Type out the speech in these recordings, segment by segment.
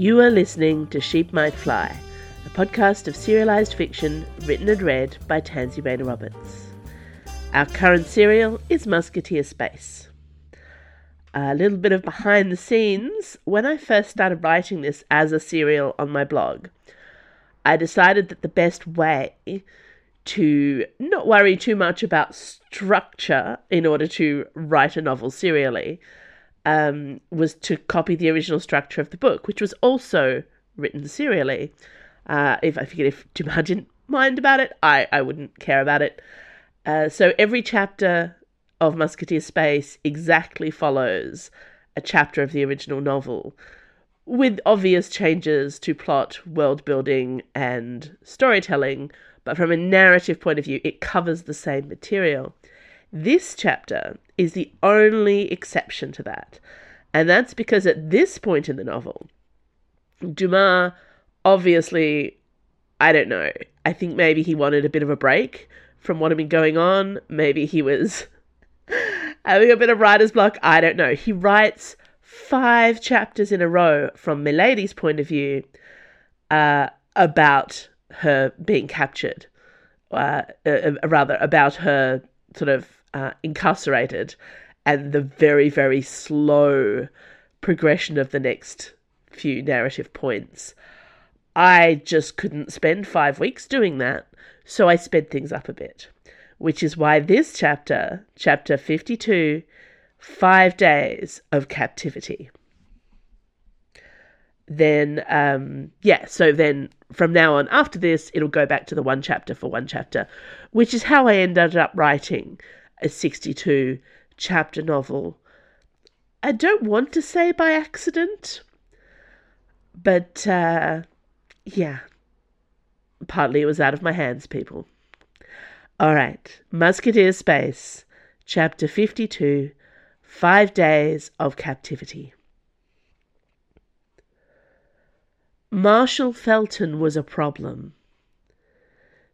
You are listening to Sheep Might Fly, a podcast of serialized fiction written and read by Tansy Rayner Roberts. Our current serial is Musketeer Space. A little bit of behind the scenes when I first started writing this as a serial on my blog, I decided that the best way to not worry too much about structure in order to write a novel serially um, was to copy the original structure of the book, which was also written serially. Uh, if I forget if Dumas didn't mind about it, I, I wouldn't care about it. Uh, so every chapter of Musketeer Space exactly follows a chapter of the original novel, with obvious changes to plot, world building, and storytelling. But from a narrative point of view, it covers the same material. This chapter is the only exception to that. And that's because at this point in the novel, Dumas obviously, I don't know, I think maybe he wanted a bit of a break from what had been going on. Maybe he was having a bit of writer's block. I don't know. He writes five chapters in a row from Milady's point of view uh, about her being captured, uh, uh, rather, about her sort of uh, incarcerated and the very, very slow progression of the next few narrative points. I just couldn't spend five weeks doing that, so I sped things up a bit, which is why this chapter, chapter 52, Five Days of Captivity. Then, um, yeah, so then from now on, after this, it'll go back to the one chapter for one chapter, which is how I ended up writing a 62 chapter novel. I don't want to say by accident, but uh, yeah, partly it was out of my hands, people. All right, Musketeer Space, chapter 52 Five Days of Captivity. Marshal Felton was a problem.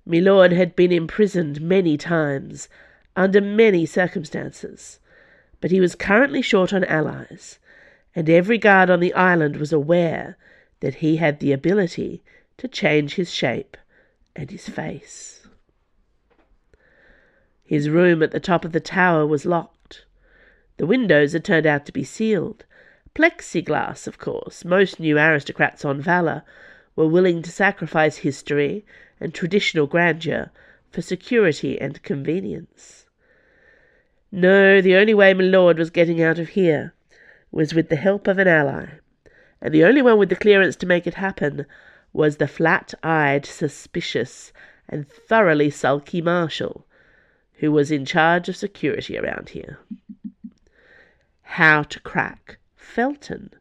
Milord had been imprisoned many times under many circumstances, but he was currently short on allies, and every guard on the island was aware that he had the ability to change his shape and his face. His room at the top of the tower was locked. The windows had turned out to be sealed. Plexiglass, of course. Most new aristocrats on Valor were willing to sacrifice history and traditional grandeur for security and convenience. No, the only way Milord was getting out of here was with the help of an ally, and the only one with the clearance to make it happen was the flat-eyed, suspicious, and thoroughly sulky Marshal, who was in charge of security around here. How to crack Felton?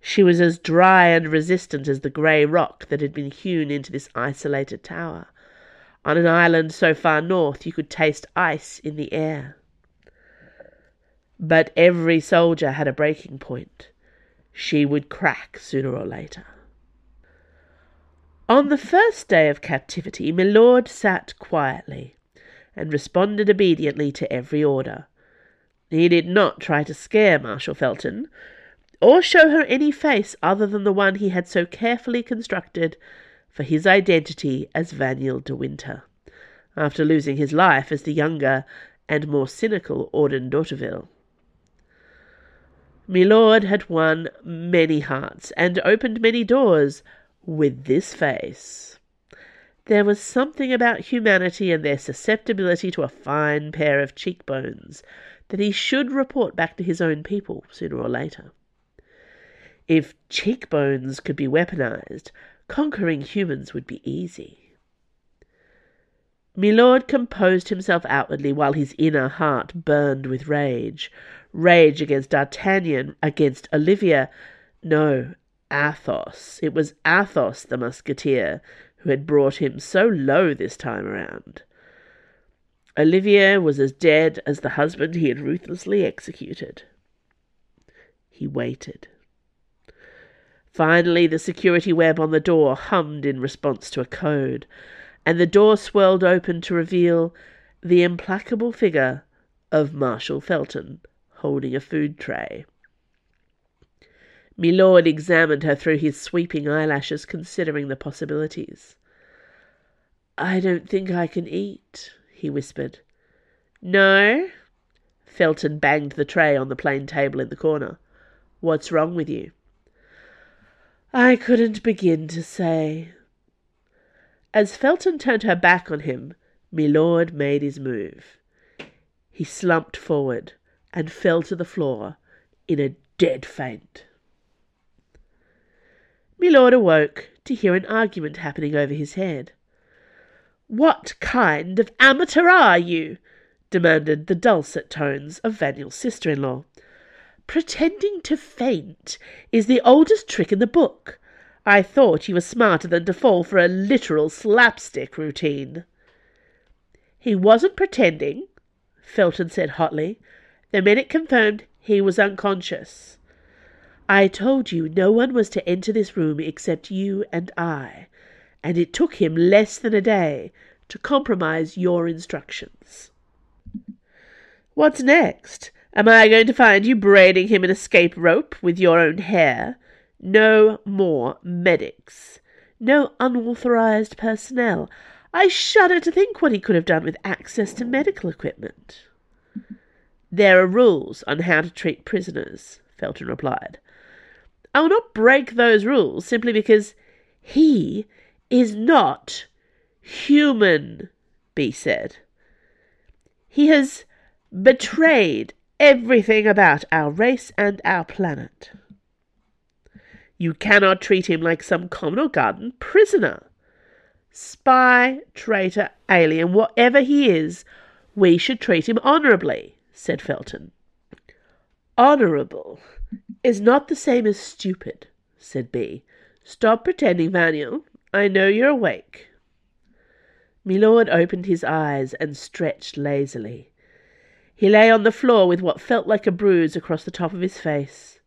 She was as dry and resistant as the grey rock that had been hewn into this isolated tower. On an island so far north you could taste ice in the air. But every soldier had a breaking point. She would crack sooner or later. On the first day of captivity, Milord sat quietly and responded obediently to every order. He did not try to scare Marshal Felton, or show her any face other than the one he had so carefully constructed for his identity as Vaniel de Winter, after losing his life as the younger and more cynical Auden d'Hauteville. Milord had won many hearts and opened many doors with this face. There was something about humanity and their susceptibility to a fine pair of cheekbones that he should report back to his own people sooner or later. If cheekbones could be weaponized, conquering humans would be easy. Milord composed himself outwardly while his inner heart burned with rage, rage against D'Artagnan, against Olivia. No, Athos. It was Athos the musketeer who had brought him so low this time around. Olivier was as dead as the husband he had ruthlessly executed. He waited. Finally, the security web on the door hummed in response to a code, and the door swirled open to reveal the implacable figure of Marshal Felton holding a food tray. Milord examined her through his sweeping eyelashes, considering the possibilities. I don't think I can eat, he whispered. No? Felton banged the tray on the plain table in the corner. What's wrong with you? I couldn't begin to say. As Felton turned her back on him, Milord made his move. He slumped forward and fell to the floor in a dead faint. Milord awoke to hear an argument happening over his head. What kind of amateur are you? demanded the dulcet tones of Vaniel's sister-in-law. Pretending to faint is the oldest trick in the book. I thought you were smarter than to fall for a literal slapstick routine. He wasn't pretending, Felton said hotly. The minute confirmed he was unconscious. I told you no one was to enter this room except you and I, and it took him less than a day to compromise your instructions. What's next? Am I going to find you braiding him an escape rope with your own hair? No more medics. No unauthorized personnel. I shudder to think what he could have done with access to medical equipment. There are rules on how to treat prisoners, Felton replied. I will not break those rules simply because he is not human, B said. He has betrayed everything about our race and our planet. You cannot treat him like some common or garden prisoner. Spy, traitor, alien, whatever he is, we should treat him honourably, said Felton. Honourable is not the same as stupid, said B. Stop pretending, Vaniel. I know you're awake. Milord opened his eyes and stretched lazily. He lay on the floor with what felt like a bruise across the top of his face.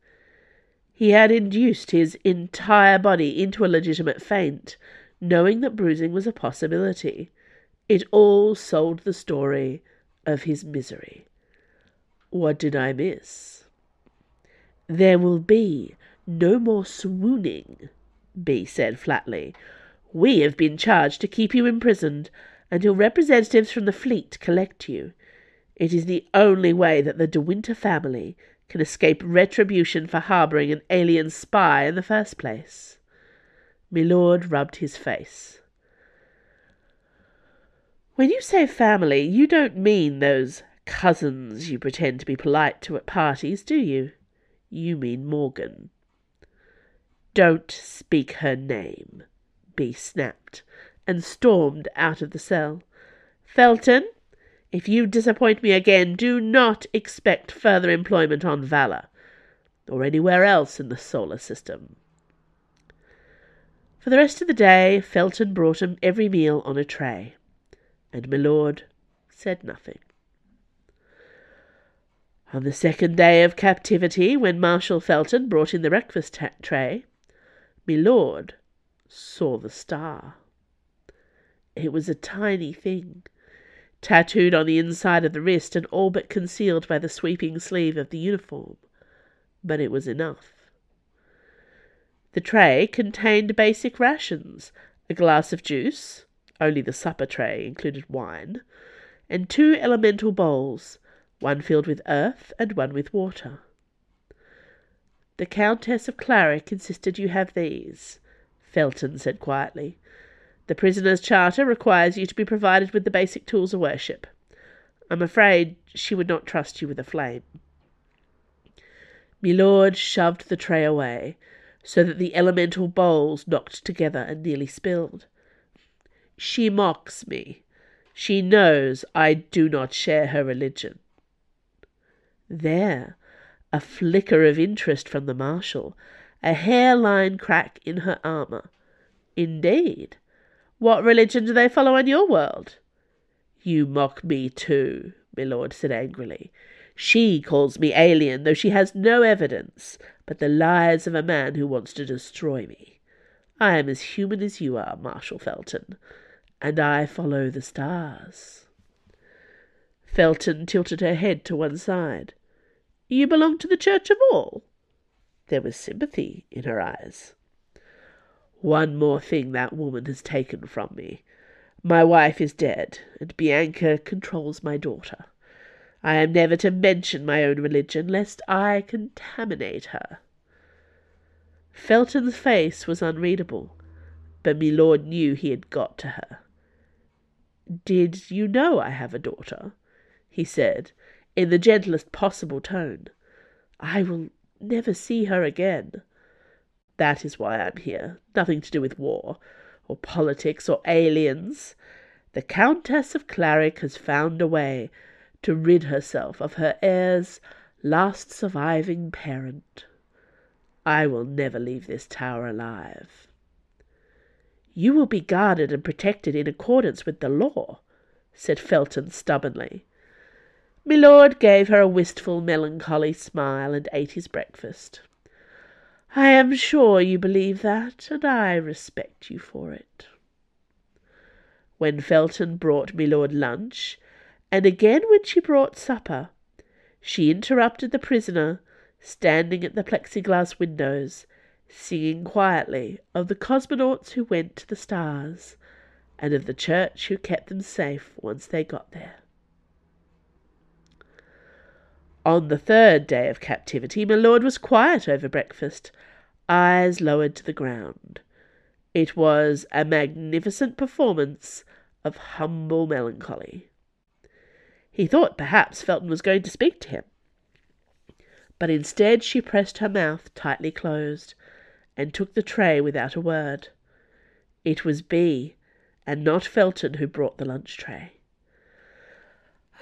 He had induced his entire body into a legitimate faint, knowing that bruising was a possibility. It all sold the story of his misery. What did I miss? There will be no more swooning, B said flatly. We have been charged to keep you imprisoned until representatives from the fleet collect you. It is the only way that the De Winter family can escape retribution for harbouring an alien spy in the first place. Milord rubbed his face. When you say family, you don't mean those cousins you pretend to be polite to at parties, do you? You mean Morgan. Don't speak her name, B snapped, and stormed out of the cell. Felton, if you disappoint me again, do not expect further employment on Valor, or anywhere else in the solar system. For the rest of the day, Felton brought him every meal on a tray, and Milord said nothing. On the second day of captivity, when Marshal Felton brought in the breakfast tray, Milord saw the star. It was a tiny thing, tattooed on the inside of the wrist and all but concealed by the sweeping sleeve of the uniform, but it was enough. The tray contained basic rations, a glass of juice, only the supper tray included wine, and two elemental bowls, one filled with earth and one with water. The Countess of Clarick insisted you have these, Felton said quietly. The prisoner's charter requires you to be provided with the basic tools of worship. I'm afraid she would not trust you with a flame. Milord shoved the tray away, so that the elemental bowls knocked together and nearly spilled. She mocks me. She knows I do not share her religion. There, a flicker of interest from the Marshal, a hairline crack in her armour. Indeed. What religion do they follow in your world? You mock me too, Milord said angrily. She calls me alien, though she has no evidence but the lies of a man who wants to destroy me. I am as human as you are, Marshal Felton, and I follow the stars. Felton tilted her head to one side. You belong to the Church of All? There was sympathy in her eyes. One more thing that woman has taken from me. My wife is dead, and Bianca controls my daughter. I am never to mention my own religion, lest I contaminate her. Felton's face was unreadable, but Milord knew he had got to her. Did you know I have a daughter? he said, in the gentlest possible tone. I will never see her again. That is why I'm here. Nothing to do with war, or politics, or aliens. The Countess of Clarick has found a way to rid herself of her heir's last surviving parent. I will never leave this tower alive. You will be guarded and protected in accordance with the law, said Felton stubbornly. Milord gave her a wistful, melancholy smile and ate his breakfast. I am sure you believe that, and I respect you for it. When Felton brought Milord lunch, and again when she brought supper, she interrupted the prisoner, standing at the plexiglass windows, singing quietly of the cosmonauts who went to the stars, and of the church who kept them safe once they got there. On the third day of captivity, Milord was quiet over breakfast, eyes lowered to the ground. It was a magnificent performance of humble melancholy. He thought perhaps Felton was going to speak to him. But instead she pressed her mouth tightly closed, and took the tray without a word. It was Bee, and not Felton, who brought the lunch tray.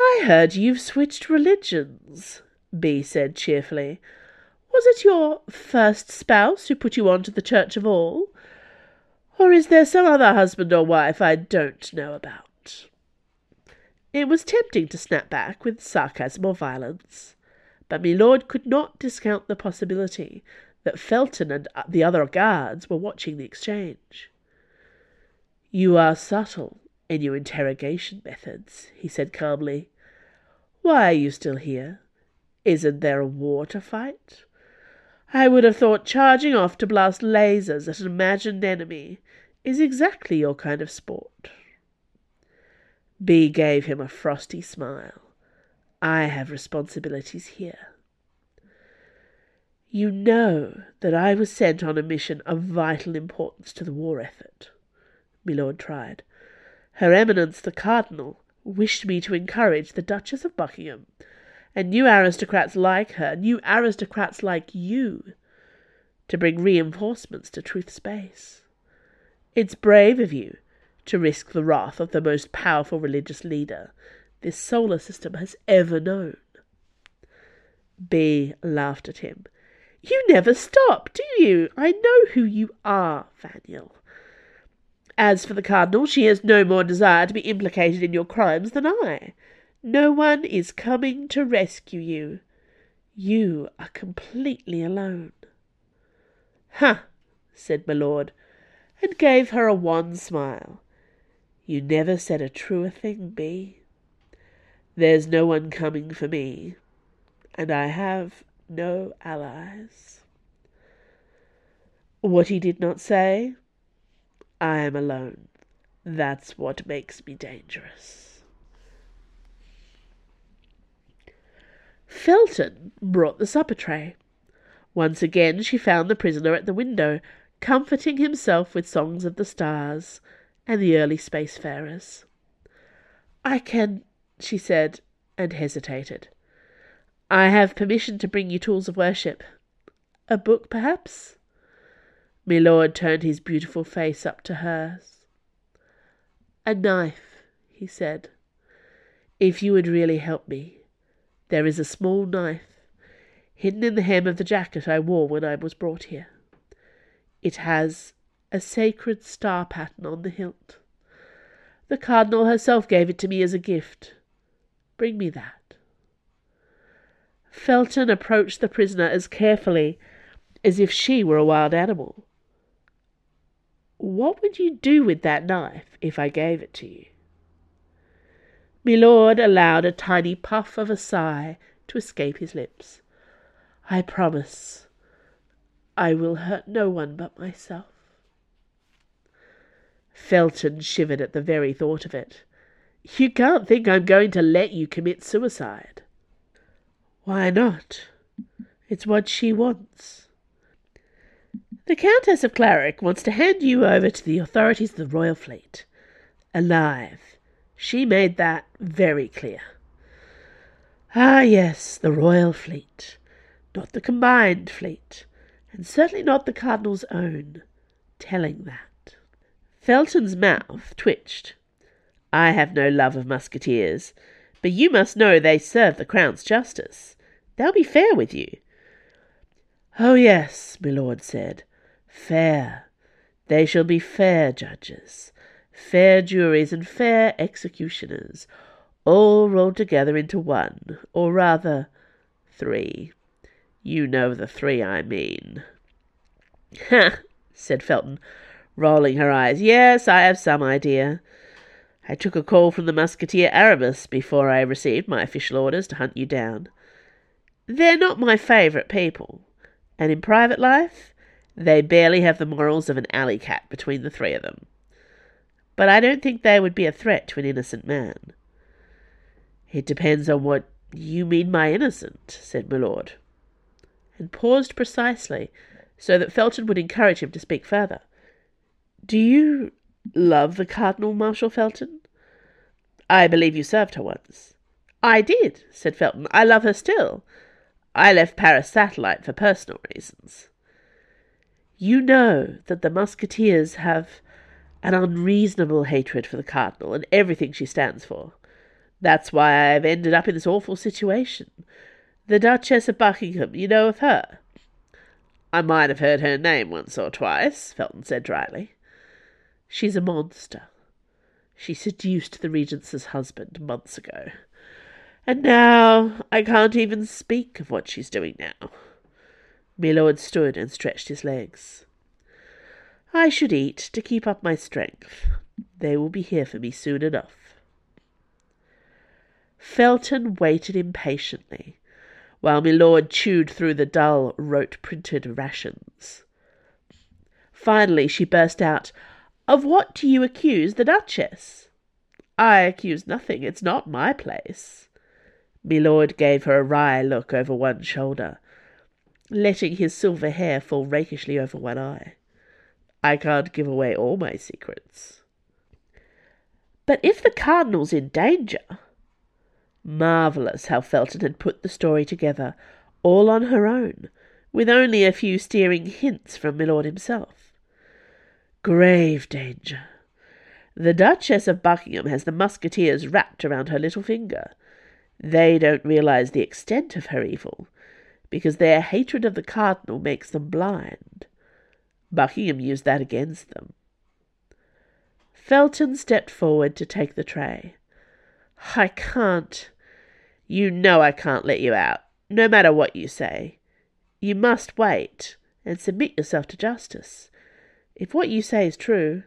I heard you've switched religions, B said cheerfully. Was it your first spouse who put you on to the Church of All? Or is there some other husband or wife I don't know about? It was tempting to snap back with sarcasm or violence, but Milord could not discount the possibility that Felton and uh, the other guards were watching the exchange. You are subtle in your interrogation methods, he said calmly. Why are you still here? Isn't there a war to fight? I would have thought charging off to blast lasers at an imagined enemy is exactly your kind of sport. B gave him a frosty smile. I have responsibilities here. You know that I was sent on a mission of vital importance to the war effort. Milord tried. Her Eminence the Cardinal wished me to encourage the Duchess of Buckingham, and new aristocrats like her, new aristocrats like you, to bring reinforcements to Truth's base. It's brave of you to risk the wrath of the most powerful religious leader this solar system has ever known. B laughed at him. You never stop, do you? I know who you are, Vaniel. As for the Cardinal, she has no more desire to be implicated in your crimes than I. No one is coming to rescue you. You are completely alone. Ha! said Milord, and gave her a wan smile. You never said a truer thing, Bee. There's no one coming for me, and I have no allies. What he did not say I am alone. That's what makes me dangerous. Felton brought the supper tray. Once again she found the prisoner at the window, comforting himself with songs of the stars and the early spacefarers. I can, she said, and hesitated. I have permission to bring you tools of worship. A book, perhaps? Milord turned his beautiful face up to hers. A knife, he said. If you would really help me, there is a small knife hidden in the hem of the jacket I wore when I was brought here. It has a sacred star pattern on the hilt. The Cardinal herself gave it to me as a gift. Bring me that. Felton approached the prisoner as carefully as if she were a wild animal. What would you do with that knife if I gave it to you? Milord allowed a tiny puff of a sigh to escape his lips. I promise. I will hurt no one but myself. Felton shivered at the very thought of it. You can't think I'm going to let you commit suicide. Why not? It's what she wants. The Countess of Clarick wants to hand you over to the authorities of the Royal Fleet. Alive. She made that very clear. Ah, yes, the Royal Fleet. Not the combined fleet, and certainly not the Cardinal's own. Telling that. Felton's mouth twitched. I have no love of musketeers, but you must know they serve the Crown's justice. They'll be fair with you. Oh, yes, Milord said. Fair. They shall be fair judges, fair juries, and fair executioners, all rolled together into one, or rather, three. You know the three I mean. Ha! said Felton, rolling her eyes. Yes, I have some idea. I took a call from the musketeer Aramis before I received my official orders to hunt you down. They're not my favourite people, and in private life they barely have the morals of an alley cat between the three of them. But I don't think they would be a threat to an innocent man. It depends on what you mean by innocent, said Milord, and paused precisely so that Felton would encourage him to speak further. Do you love the Cardinal, Marshal Felton? I believe you served her once. I did, said Felton. I love her still. I left Paris Satellite for personal reasons. You know that the Musketeers have an unreasonable hatred for the Cardinal and everything she stands for. That's why I've ended up in this awful situation. The Duchess of Buckingham, you know of her? I might have heard her name once or twice, Felton said dryly. She's a monster. She seduced the Regent's husband months ago. And now I can't even speak of what she's doing now. Milord stood and stretched his legs. I should eat to keep up my strength. They will be here for me soon enough. Felton waited impatiently, while Milord chewed through the dull, rote-printed rations. Finally she burst out, Of what do you accuse the Duchess? I accuse nothing. It's not my place. Milord gave her a wry look over one shoulder letting his silver hair fall rakishly over one eye. I can't give away all my secrets. But if the Cardinal's in danger... Marvellous how Felton had put the story together, all on her own, with only a few steering hints from Milord himself. Grave danger. The Duchess of Buckingham has the musketeers wrapped around her little finger. They don't realize the extent of her evil, because their hatred of the cardinal makes them blind. Buckingham used that against them. Felton stepped forward to take the tray. I can't. You know I can't let you out, no matter what you say. You must wait and submit yourself to justice. If what you say is true,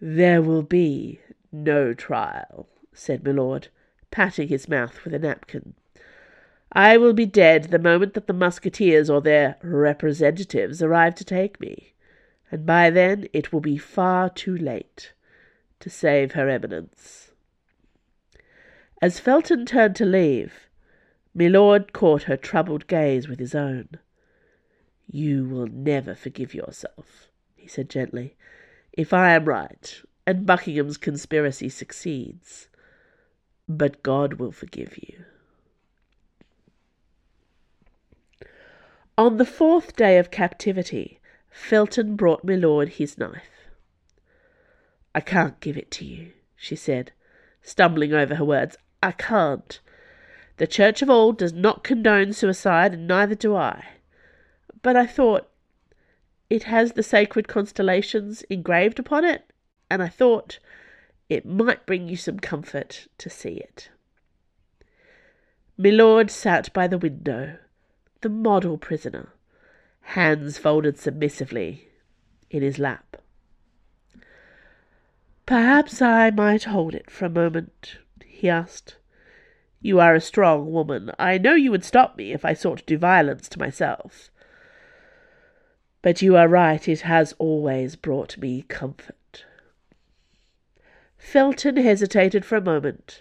there will be no trial, said Milord, patting his mouth with a napkin. I will be dead the moment that the musketeers or their representatives arrive to take me, and by then it will be far too late to save her eminence. As Felton turned to leave, Milord caught her troubled gaze with his own. You will never forgive yourself, he said gently, if I am right and Buckingham's conspiracy succeeds. But God will forgive you. On the fourth day of captivity, Felton brought Milord his knife. I can't give it to you, she said, stumbling over her words. I can't. The Church of All does not condone suicide, and neither do I. But I thought it has the sacred constellations engraved upon it, and I thought it might bring you some comfort to see it. Milord sat by the window, the model prisoner, hands folded submissively in his lap. Perhaps I might hold it for a moment, he asked. You are a strong woman. I know you would stop me if I sought to do violence to myself. But you are right, it has always brought me comfort. Felton hesitated for a moment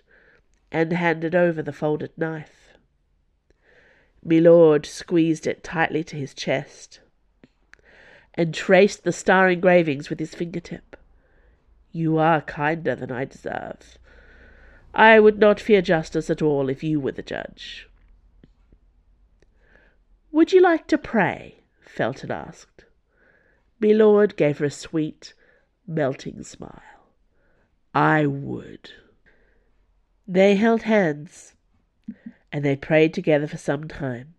and handed over the folded knife. Milord squeezed it tightly to his chest and traced the star engravings with his fingertip. You are kinder than I deserve. I would not fear justice at all if you were the judge. Would you like to pray? Felton asked. Milord gave her a sweet, melting smile. I would. They held hands, and they prayed together for some time.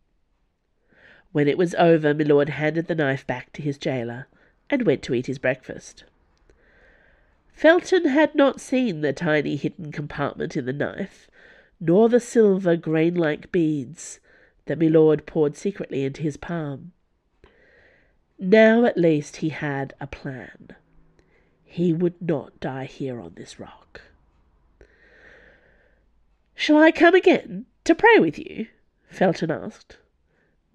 When it was over, Milord handed the knife back to his jailer and went to eat his breakfast. Felton had not seen the tiny hidden compartment in the knife, nor the silver grain-like beads that Milord poured secretly into his palm. Now at least he had a plan. He would not die here on this rock. Shall I come again to pray with you? Felton asked.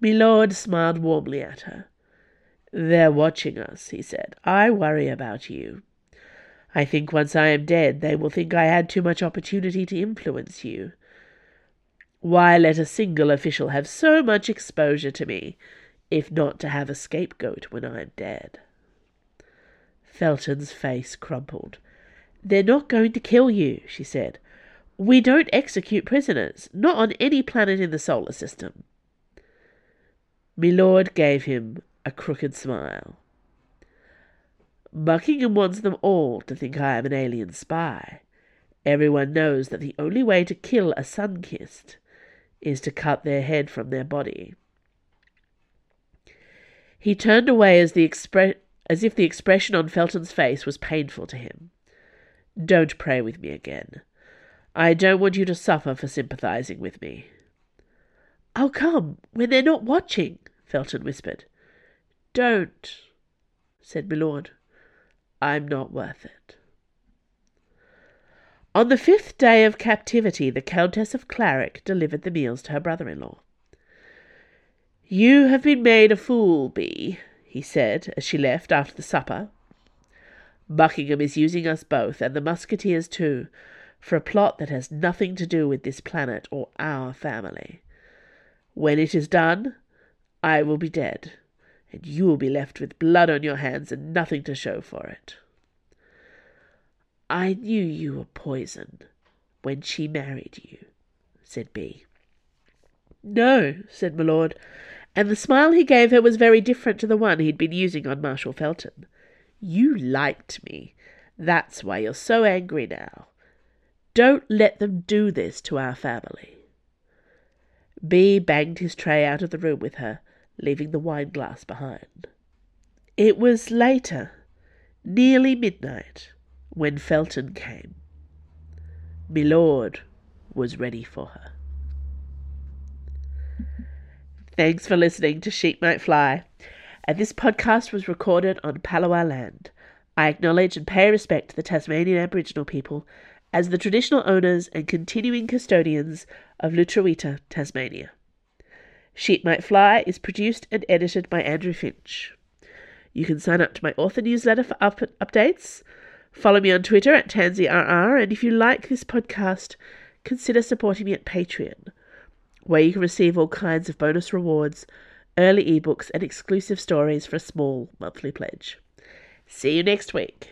Milord smiled warmly at her. They're watching us, he said. I worry about you. I think once I am dead, they will think I had too much opportunity to influence you. Why let a single official have so much exposure to me, if not to have a scapegoat when I am dead? Felton's face crumpled. They're not going to kill you, she said. We don't execute prisoners, not on any planet in the solar system. Milord gave him a crooked smile. Buckingham wants them all to think I am an alien spy. Everyone knows that the only way to kill a sun-kissed is to cut their head from their body. He turned away as, the expre- as if the expression on Felton's face was painful to him. Don't pray with me again. I don't want you to suffer for sympathizing with me. I'll come when they're not watching, Felton whispered. Don't, said Milord. I'm not worth it. On the fifth day of captivity, the Countess of Clarick delivered the meals to her brother-in-law. You have been made a fool, Bee, he said as she left after the supper. Buckingham is using us both, and the musketeers too, for a plot that has nothing to do with this planet or our family. When it is done, I will be dead, and you will be left with blood on your hands and nothing to show for it. I knew you were poison when she married you, said B. No, said Milord, and the smile he gave her was very different to the one he'd been using on Marshal Felton. You liked me. That's why you're so angry now. Don't let them do this to our family. B banged his tray out of the room with her leaving the wine glass behind. It was later, nearly midnight, when Felton came. Milord was ready for her. Thanks for listening to Sheep Might Fly. And this podcast was recorded on Palawa land. I acknowledge and pay respect to the Tasmanian Aboriginal people as the traditional owners and continuing custodians of Lutruwita, Tasmania. Sheep Might Fly is produced and edited by Andrew Finch. You can sign up to my author newsletter for up- updates. Follow me on Twitter at TansyRR, and if you like this podcast, consider supporting me at Patreon, where you can receive all kinds of bonus rewards, early ebooks, and exclusive stories for a small monthly pledge. See you next week.